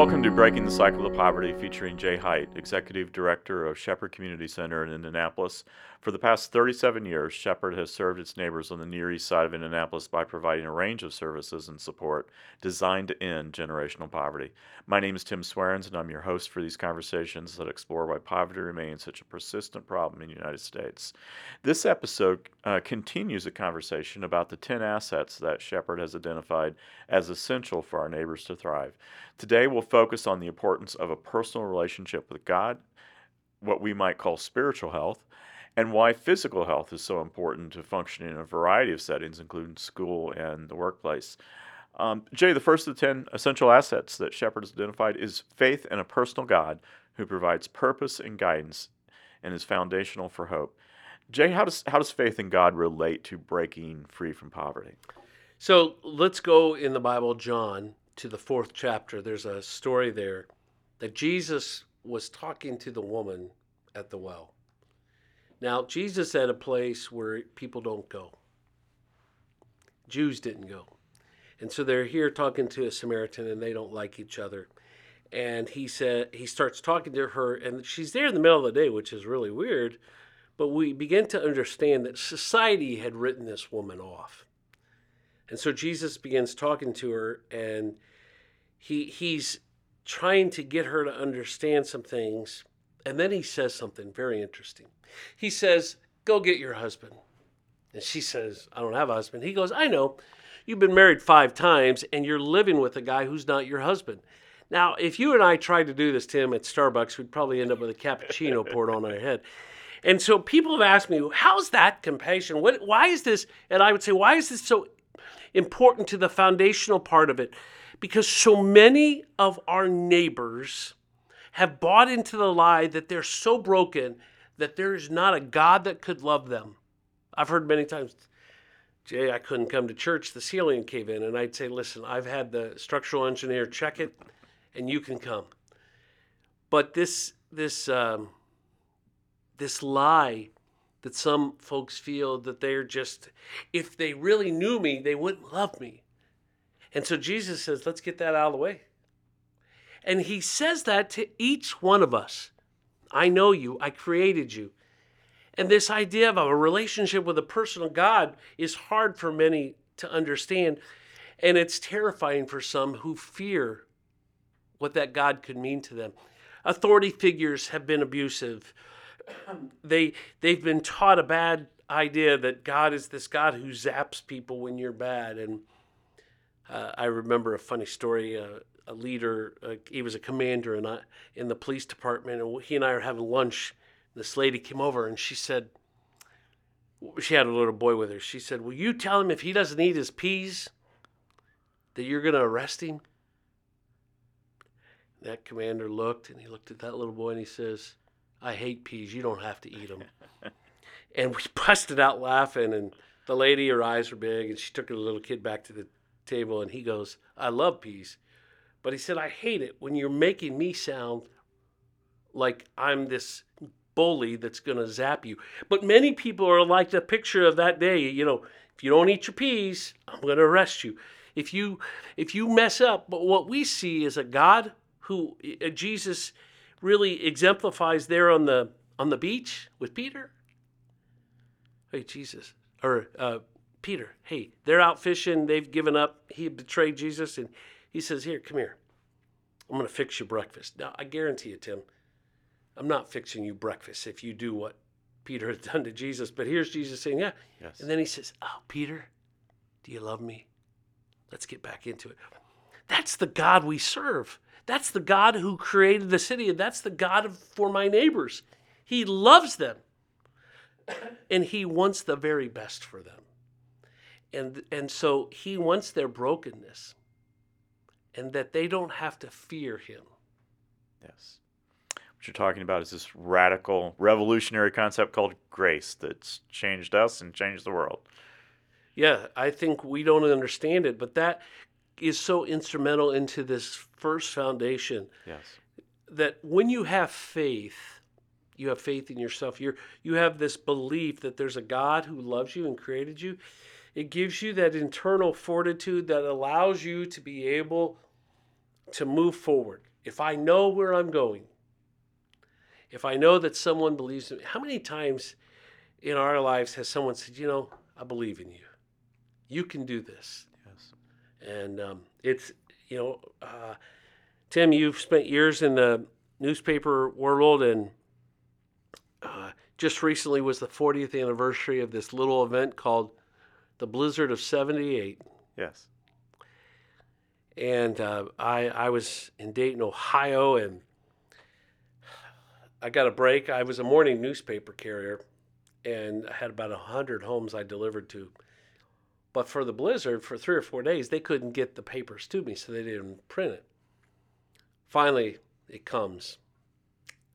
Welcome to Breaking the Cycle of Poverty, featuring Jay Height, Executive Director of Shepherd Community Center in Indianapolis. For the past 37 years, Shepherd has served its neighbors on the Near East Side of Indianapolis by providing a range of services and support designed to end generational poverty. My name is Tim Swarens, and I'm your host for these conversations that explore why poverty remains such a persistent problem in the United States. This episode uh, continues a conversation about the 10 assets that Shepherd has identified as essential for our neighbors to thrive. Today, we'll focus on the importance of a personal relationship with God, what we might call spiritual health, and why physical health is so important to function in a variety of settings, including school and the workplace. Um, Jay, the first of the 10 essential assets that Shepherd has identified is faith in a personal God who provides purpose and guidance and is foundational for hope. Jay, how does, how does faith in God relate to breaking free from poverty? So let's go in the Bible, John, to the fourth chapter. There's a story there that Jesus was talking to the woman at the well. Now, Jesus at a place where people don't go. Jews didn't go. And so they're here talking to a Samaritan and they don't like each other. And he said he starts talking to her and she's there in the middle of the day, which is really weird. But we begin to understand that society had written this woman off. And so Jesus begins talking to her and he he's trying to get her to understand some things. And then he says something very interesting. He says, Go get your husband. And she says, I don't have a husband. He goes, I know. You've been married five times and you're living with a guy who's not your husband. Now, if you and I tried to do this, Tim, at Starbucks, we'd probably end up with a cappuccino poured on our head. And so people have asked me, how's that compassion? What, why is this? And I would say, why is this so important to the foundational part of it? Because so many of our neighbors have bought into the lie that they're so broken that there is not a God that could love them. I've heard many times, Jay, I couldn't come to church, the ceiling cave in. And I'd say, listen, I've had the structural engineer check it, and you can come. But this, this, um, this lie that some folks feel that they're just, if they really knew me, they wouldn't love me. And so Jesus says, let's get that out of the way. And he says that to each one of us. I know you, I created you. And this idea of a relationship with a personal God is hard for many to understand. And it's terrifying for some who fear what that God could mean to them. Authority figures have been abusive. They, they've been taught a bad idea that God is this God who zaps people when you're bad. And uh, I remember a funny story. Uh, a leader, uh, he was a commander in, a, in the police department, and he and I were having lunch. This lady came over and she said, she had a little boy with her. She said, Will you tell him if he doesn't eat his peas that you're going to arrest him? That commander looked and he looked at that little boy and he says, I hate peas. You don't have to eat them. and we busted out laughing. And the lady, her eyes were big, and she took her little kid back to the table and he goes, I love peas. But he said, I hate it when you're making me sound like I'm this bully that's going to zap you. But many people are like the picture of that day, you know, if you don't eat your peas, I'm going to arrest you. If you if you mess up, but what we see is a God who uh, Jesus really exemplifies there on the on the beach with Peter. Hey Jesus, or uh, Peter, hey, they're out fishing, they've given up, he betrayed Jesus and he says, Here, come here. I'm going to fix you breakfast. Now, I guarantee you, Tim, I'm not fixing you breakfast if you do what Peter had done to Jesus. But here's Jesus saying, Yeah. Yes. And then he says, Oh, Peter, do you love me? Let's get back into it. That's the God we serve. That's the God who created the city, and that's the God for my neighbors. He loves them, and He wants the very best for them. And, and so He wants their brokenness and that they don't have to fear him. Yes. What you're talking about is this radical, revolutionary concept called grace that's changed us and changed the world. Yeah, I think we don't understand it, but that is so instrumental into this first foundation. Yes. That when you have faith, you have faith in yourself. You're you have this belief that there's a God who loves you and created you. It gives you that internal fortitude that allows you to be able to move forward. if I know where I'm going, if I know that someone believes in me, how many times in our lives has someone said, you know, I believe in you. You can do this. Yes. And um, it's, you know, uh, Tim, you've spent years in the newspaper world, and uh, just recently was the 40th anniversary of this little event called the Blizzard of 78. Yes. And uh, I, I was in Dayton, Ohio, and I got a break. I was a morning newspaper carrier, and I had about 100 homes I delivered to. But for the blizzard, for three or four days, they couldn't get the papers to me, so they didn't print it. Finally, it comes,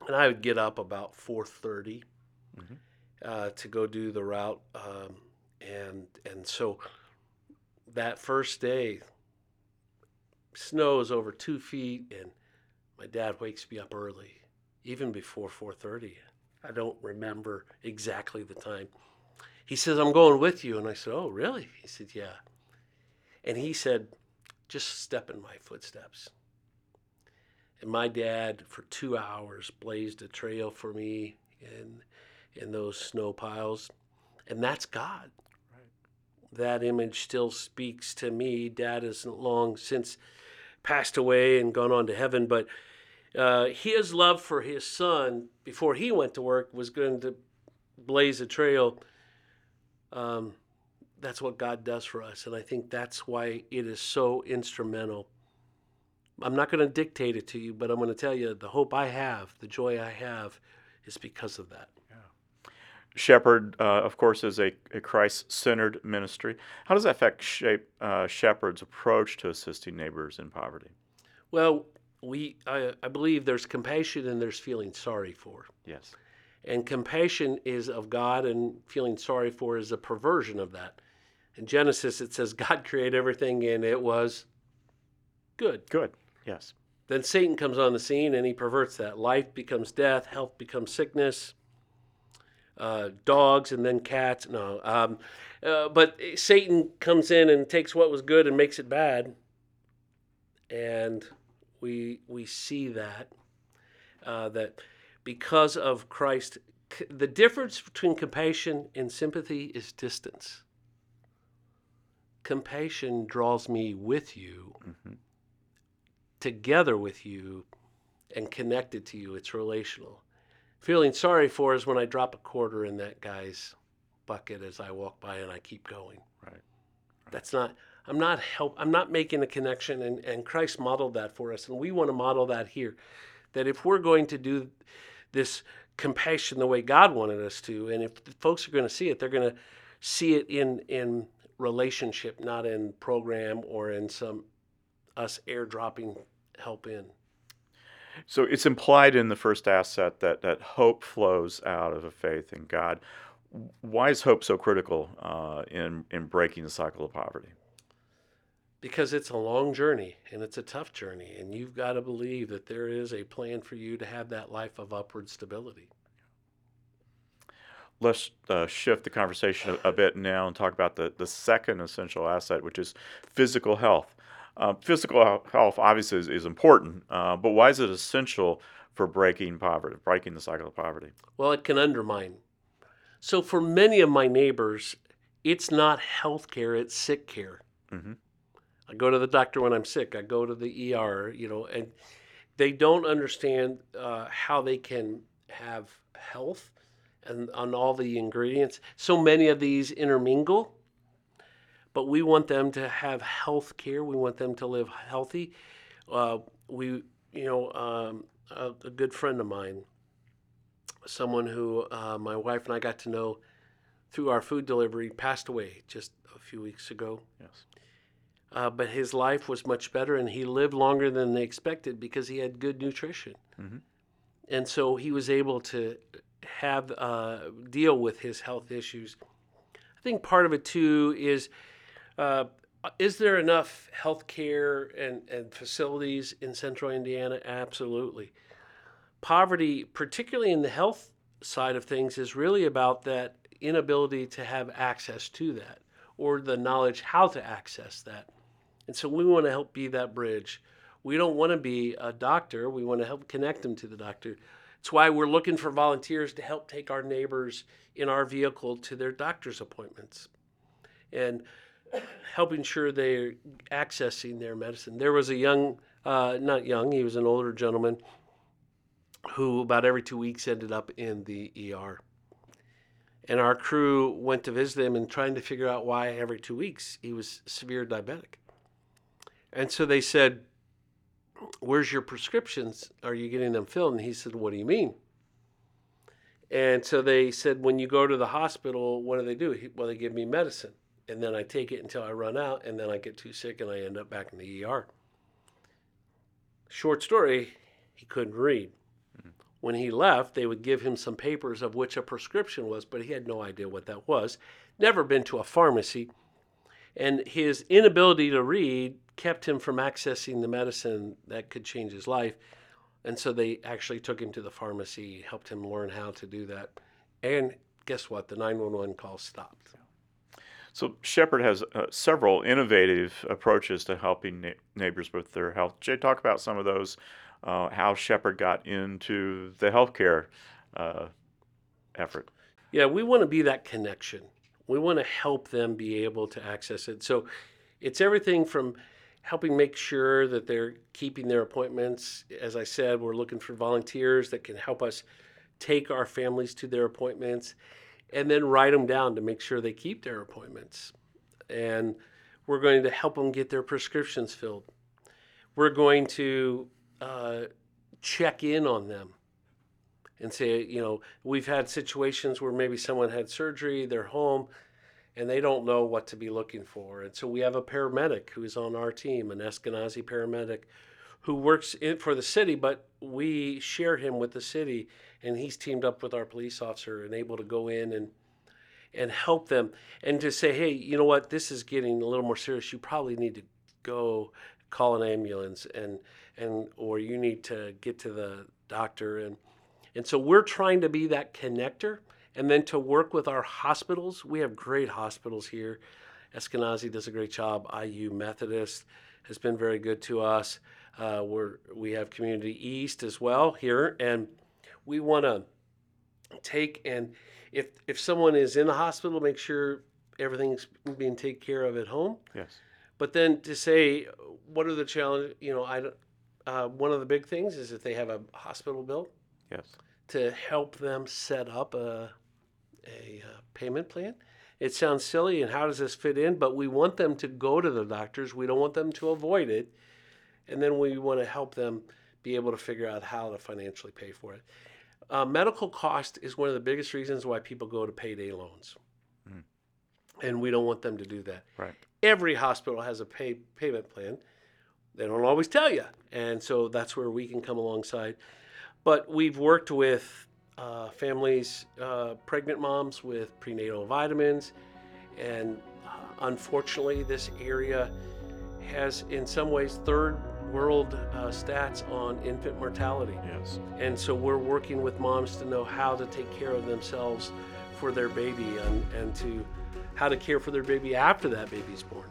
and I would get up about 4:30 Mhm. uh, to go do the route, um, and and so that first day, snow is over two feet, and my dad wakes me up early, even before 4:30. I don't remember exactly the time. He says, "I'm going with you," and I said, "Oh, really?" He said, "Yeah," and he said, "Just step in my footsteps." And my dad, for two hours, blazed a trail for me in in those snow piles, and that's God. That image still speaks to me. Dad has long since passed away and gone on to heaven, but uh, his love for his son before he went to work was going to blaze a trail. Um, that's what God does for us, and I think that's why it is so instrumental. I'm not going to dictate it to you, but I'm going to tell you the hope I have, the joy I have, is because of that. Shepherd, uh, of course, is a, a Christ centered ministry. How does that affect shape, uh, Shepherd's approach to assisting neighbors in poverty? Well, we I, I believe there's compassion and there's feeling sorry for. Yes. And compassion is of God, and feeling sorry for is a perversion of that. In Genesis, it says God created everything and it was good. Good. Yes. Then Satan comes on the scene and he perverts that. Life becomes death, health becomes sickness, uh, dogs and then cats. No. Um, uh, but Satan comes in and takes what was good and makes it bad. And we, we see that, uh, that because of Christ, the difference between compassion and sympathy is distance. Compassion draws me with you hmm together with you and connected to you. It's relational. Feeling sorry for is when I drop a quarter in that guy's bucket as I walk by and I keep going. Right. That's not I'm not help I'm not making a connection and, and Christ modeled that for us and we want to model that here. That if we're going to do this compassion the way God wanted us to, and if folks are going to see it, they're going to see it in in relationship, not in program or in some us airdropping help in. So it's implied in the first asset that, that hope flows out of a faith in God. Why is hope so critical uh, in, in breaking the cycle of poverty? Because it's a long journey and it's a tough journey, and you've got to believe that there is a plan for you to have that life of upward stability. Let's uh, shift the conversation a, a bit now and talk about the, the second essential asset, which is physical health. Uh, physical health obviously is, is important, uh, but why is it essential for breaking poverty, breaking the cycle of poverty? Well, it can undermine. So, for many of my neighbors, it's not health care, it's sick care. hmm I go to the doctor when I'm sick. I go to the ER, you know, and they don't understand uh, how they can have health and on all the ingredients. So many of these intermingle, but we want them to have health care. We want them to live healthy. Uh, we, you know, um, a, a good friend of mine, someone who uh, my wife and I got to know through our food delivery, passed away just a few weeks ago Yes. Uh, but his life was much better and he lived longer than they expected because he had good nutrition. Mhm. and so he was able to have uh, deal with his health issues. I think part of it too is uh, is there enough health care and, and facilities in central indiana? Absolutely. Poverty particularly in the health side of things is really about that inability to have access to that or the knowledge how to access that and so we want to help be that bridge We don't want to be a doctor. We want to help connect them to the doctor. It's why we're looking for volunteers to help take our neighbors in our vehicle to their doctor's appointments and helping sure they're accessing their medicine. There was a young, uh, not young, he was an older gentleman who about every two weeks ended up in the ER. And our crew went to visit him and trying to figure out why every two weeks he was severe diabetic. And so they said, Where's your prescriptions? Are you getting them filled? And he said, What do you mean? And so they said, When you go to the hospital, what do they do? He, well, they give me medicine. And then I take it until I run out, and then I get too sick and I end up back in the ER. Short story, he couldn't read. When he left, they would give him some papers of which a prescription was, but he had no idea what that was. Never been to a pharmacy. And his inability to read kept him from accessing the medicine that could change his life. And so they actually took him to the pharmacy, helped him learn how to do that. And guess what? The 911 call stopped. So Shepherd has uh, several innovative approaches to helping na- neighbors with their health. Jay, talk about some of those. Uh, how Shepherd got into the healthcare uh, effort. Yeah, we want to be that connection. We want to help them be able to access it. So it's everything from helping make sure that they're keeping their appointments. As I said, we're looking for volunteers that can help us take our families to their appointments and then write them down to make sure they keep their appointments. And we're going to help them get their prescriptions filled. We're going to uh, check in on them and say, you know, we've had situations where maybe someone had surgery, they're home, and they don't know what to be looking for. And so we have a paramedic who's on our team, an Eskenazi paramedic, who works in, for the city, but we share him with the city, and he's teamed up with our police officer and able to go in and and help them and to say, hey, you know what, this is getting a little more serious. You probably need to go call an ambulance and and or you need to get to the doctor and and so we're trying to be that connector and then to work with our hospitals. We have great hospitals here. Eskenazi does a great job. IU Methodist has been very good to us. Uh, we're, we have Community East as well here, and we want to take and if if someone is in the hospital, make sure everything's being taken care of at home. Yes. But then to say, what are the challenges? You know, I don't- uh, one of the big things is if they have a hospital bill, Yes. to help them set up a, a uh, payment plan. It sounds silly, and how does this fit in? But we want them to go to the doctors. We don't want them to avoid it, and then we want to help them be able to figure out how to financially pay for it. Uh, medical cost is one of the biggest reasons why people go to payday loans, and we don't want them to do that. Right. Every hospital has a pay payment plan. They don't always tell you, and so that's where we can come alongside. But we've worked with uh, families, uh, pregnant moms with prenatal vitamins, and uh, unfortunately, this area has, in some ways, third world uh, stats on infant mortality. Yes. And so we're working with moms to know how to take care of themselves for their baby and, and to how to care for their baby after that baby's born.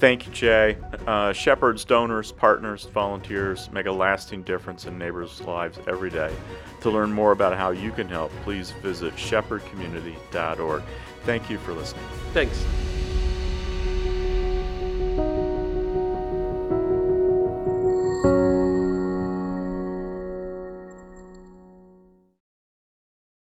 Thank you, Jay. Uh, Shepherd's donors, partners, volunteers make a lasting difference in neighbors' lives every day. To learn more about how you can help, please visit shepherdcommunity.org. Thank you for listening. Thanks.